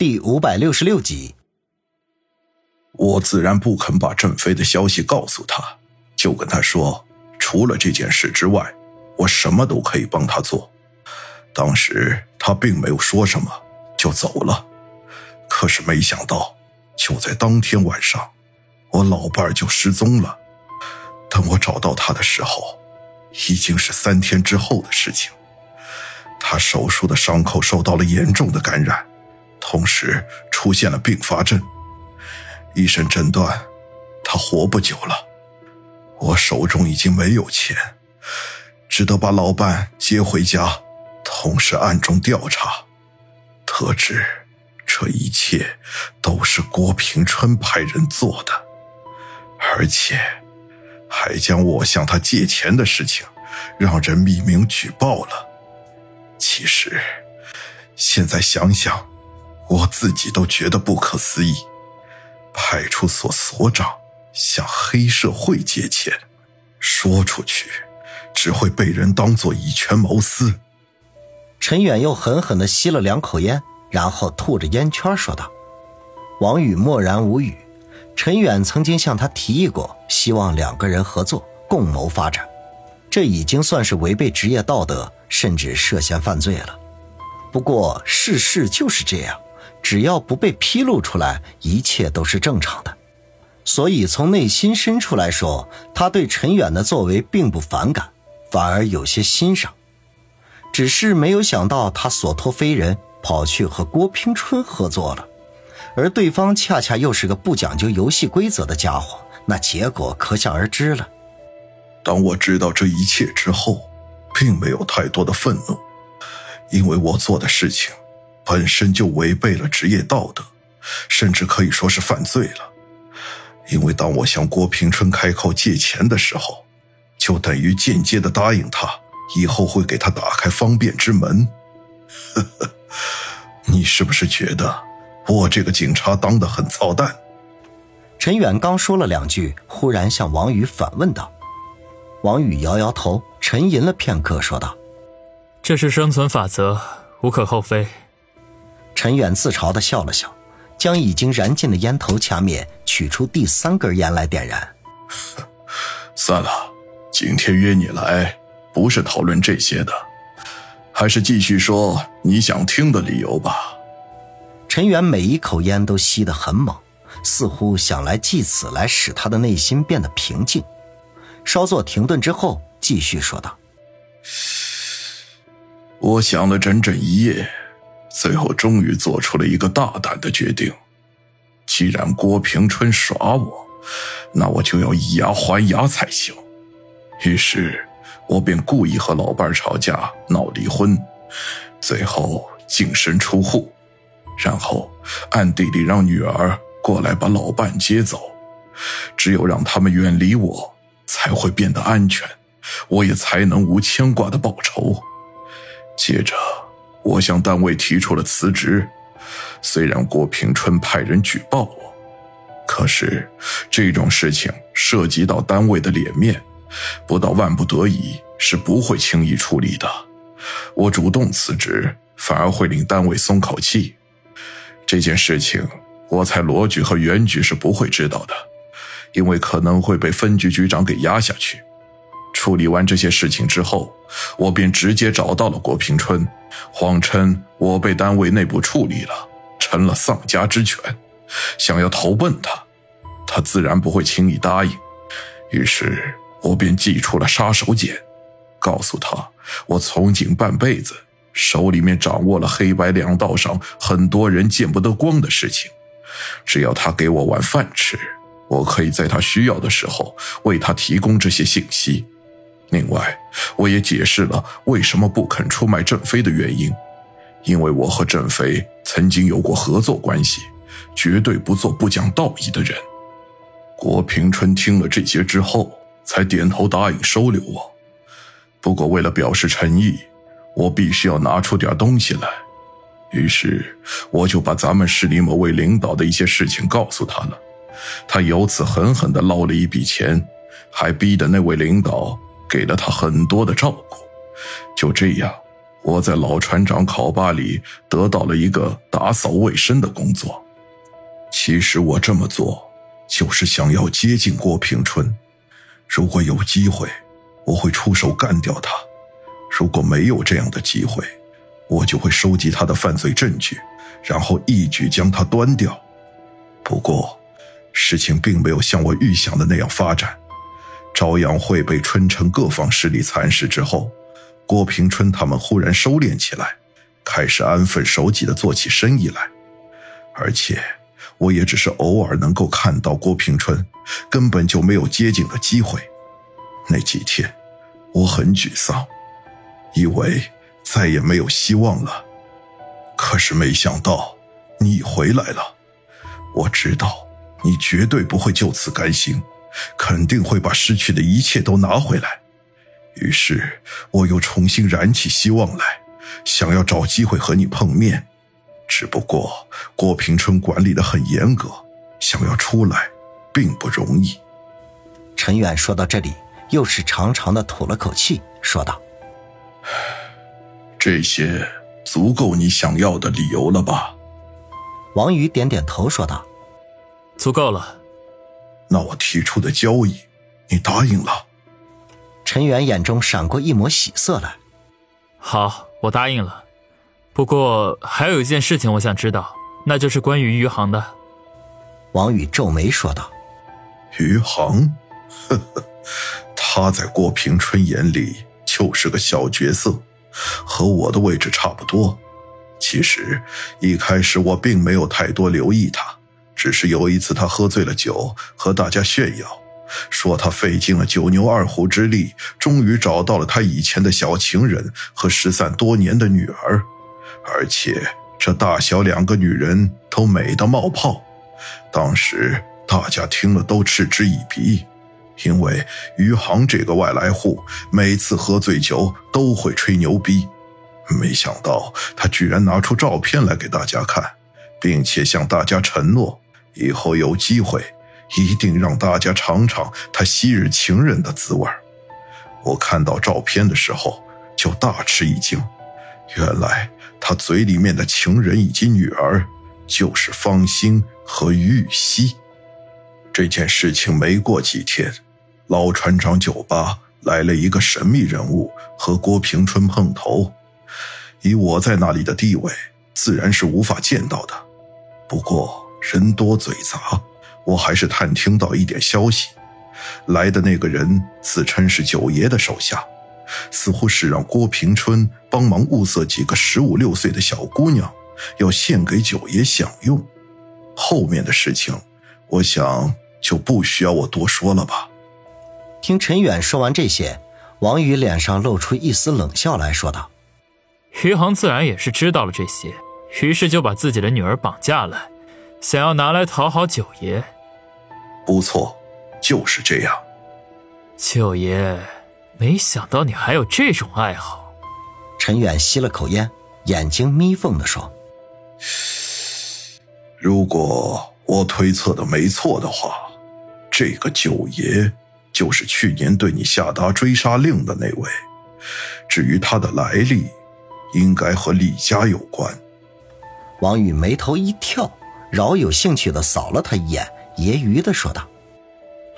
第五百六十六集，我自然不肯把振飞的消息告诉他，就跟他说，除了这件事之外，我什么都可以帮他做。当时他并没有说什么，就走了。可是没想到，就在当天晚上，我老伴儿就失踪了。等我找到他的时候，已经是三天之后的事情。他手术的伤口受到了严重的感染。同时出现了并发症，医生诊断他活不久了。我手中已经没有钱，只得把老伴接回家，同时暗中调查，得知这一切都是郭平春派人做的，而且还将我向他借钱的事情让人匿名举报了。其实现在想想。我自己都觉得不可思议，派出所所长向黑社会借钱，说出去只会被人当作以权谋私。陈远又狠狠地吸了两口烟，然后吐着烟圈说道：“王宇默然无语。陈远曾经向他提议过，希望两个人合作共谋发展，这已经算是违背职业道德，甚至涉嫌犯罪了。不过世事就是这样。”只要不被披露出来，一切都是正常的。所以从内心深处来说，他对陈远的作为并不反感，反而有些欣赏。只是没有想到他所托非人，跑去和郭平春合作了，而对方恰恰又是个不讲究游戏规则的家伙，那结果可想而知了。当我知道这一切之后，并没有太多的愤怒，因为我做的事情。本身就违背了职业道德，甚至可以说是犯罪了。因为当我向郭平春开口借钱的时候，就等于间接的答应他以后会给他打开方便之门。呵呵，你是不是觉得我这个警察当的很操蛋？陈远刚说了两句，忽然向王宇反问道。王宇摇摇头，沉吟了片刻，说道：“这是生存法则，无可厚非。”陈远自嘲的笑了笑，将已经燃尽的烟头掐灭，取出第三根烟来点燃。算了，今天约你来不是讨论这些的，还是继续说你想听的理由吧。陈远每一口烟都吸得很猛，似乎想来借此来使他的内心变得平静。稍作停顿之后，继续说道：“我想了整整一夜。”最后，终于做出了一个大胆的决定。既然郭平春耍我，那我就要以牙还牙才行。于是，我便故意和老伴吵架，闹离婚，最后净身出户，然后暗地里让女儿过来把老伴接走。只有让他们远离我，才会变得安全，我也才能无牵挂的报仇。接着。我向单位提出了辞职，虽然郭平春派人举报我，可是这种事情涉及到单位的脸面，不到万不得已是不会轻易处理的。我主动辞职，反而会令单位松口气。这件事情，我猜罗局和袁局是不会知道的，因为可能会被分局局长给压下去。处理完这些事情之后，我便直接找到了郭平春，谎称我被单位内部处理了，成了丧家之犬，想要投奔他，他自然不会轻易答应。于是，我便寄出了杀手锏，告诉他我从警半辈子，手里面掌握了黑白两道上很多人见不得光的事情，只要他给我碗饭吃，我可以在他需要的时候为他提供这些信息。另外，我也解释了为什么不肯出卖郑飞的原因，因为我和郑飞曾经有过合作关系，绝对不做不讲道义的人。郭平春听了这些之后，才点头答应收留我。不过，为了表示诚意，我必须要拿出点东西来。于是，我就把咱们市里某位领导的一些事情告诉他了。他由此狠狠地捞了一笔钱，还逼得那位领导。给了他很多的照顾，就这样，我在老船长考巴里得到了一个打扫卫生的工作。其实我这么做，就是想要接近郭平春。如果有机会，我会出手干掉他；如果没有这样的机会，我就会收集他的犯罪证据，然后一举将他端掉。不过，事情并没有像我预想的那样发展。朝阳会被春城各方势力蚕食之后，郭平春他们忽然收敛起来，开始安分守己的做起生意来。而且，我也只是偶尔能够看到郭平春，根本就没有接近的机会。那几天，我很沮丧，以为再也没有希望了。可是没想到，你回来了。我知道，你绝对不会就此甘心。肯定会把失去的一切都拿回来，于是我又重新燃起希望来，想要找机会和你碰面。只不过郭平春管理的很严格，想要出来并不容易。陈远说到这里，又是长长的吐了口气，说道：“这些足够你想要的理由了吧？”王宇点点头，说道：“足够了。”那我提出的交易，你答应了？陈远眼中闪过一抹喜色来。好，我答应了。不过还有一件事情我想知道，那就是关于余杭的。王宇皱眉说道：“余杭，呵呵，他在郭平春眼里就是个小角色，和我的位置差不多。其实一开始我并没有太多留意他。”只是有一次，他喝醉了酒，和大家炫耀，说他费尽了九牛二虎之力，终于找到了他以前的小情人和失散多年的女儿，而且这大小两个女人都美得冒泡。当时大家听了都嗤之以鼻，因为余杭这个外来户每次喝醉酒都会吹牛逼，没想到他居然拿出照片来给大家看，并且向大家承诺。以后有机会，一定让大家尝尝他昔日情人的滋味我看到照片的时候就大吃一惊，原来他嘴里面的情人以及女儿就是方兴和玉溪。这件事情没过几天，老船长酒吧来了一个神秘人物和郭平春碰头。以我在那里的地位，自然是无法见到的。不过。人多嘴杂，我还是探听到一点消息。来的那个人自称是九爷的手下，似乎是让郭平春帮忙物色几个十五六岁的小姑娘，要献给九爷享用。后面的事情，我想就不需要我多说了吧。听陈远说完这些，王宇脸上露出一丝冷笑来说道：“余杭自然也是知道了这些，于是就把自己的女儿绑架来。”想要拿来讨好九爷，不错，就是这样。九爷，没想到你还有这种爱好。陈远吸了口烟，眼睛眯缝的说：“如果我推测的没错的话，这个九爷就是去年对你下达追杀令的那位。至于他的来历，应该和李家有关。”王宇眉头一跳。饶有兴趣的扫了他一眼，揶揄的说道：“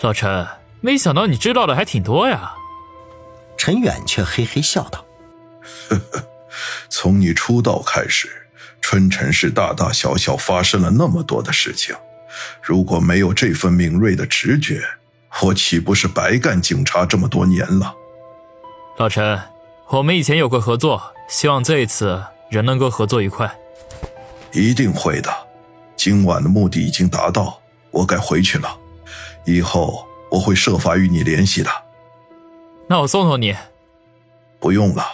老陈，没想到你知道的还挺多呀。”陈远却嘿嘿笑道：“呵呵，从你出道开始，春城市大大小小发生了那么多的事情，如果没有这份敏锐的直觉，我岂不是白干警察这么多年了？”老陈，我们以前有过合作，希望这一次仍能够合作愉快。一定会的。今晚的目的已经达到，我该回去了。以后我会设法与你联系的。那我送送你。不用了。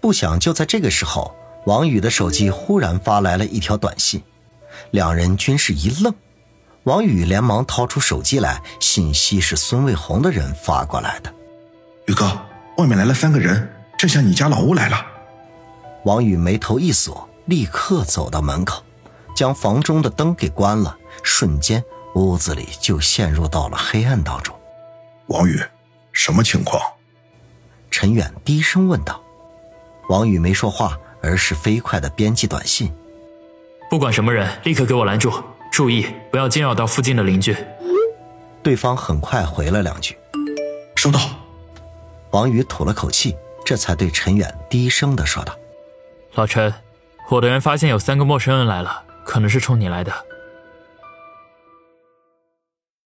不想就在这个时候，王宇的手机忽然发来了一条短信，两人均是一愣。王宇连忙掏出手机来，信息是孙卫红的人发过来的。宇哥，外面来了三个人，正向你家老屋来了。王宇眉头一锁，立刻走到门口。将房中的灯给关了，瞬间屋子里就陷入到了黑暗当中。王宇，什么情况？陈远低声问道。王宇没说话，而是飞快的编辑短信。不管什么人，立刻给我拦住！注意，不要惊扰到附近的邻居。对方很快回了两句：“收到。”王宇吐了口气，这才对陈远低声的说道：“老陈，我的人发现有三个陌生人来了，可能是冲你来的。”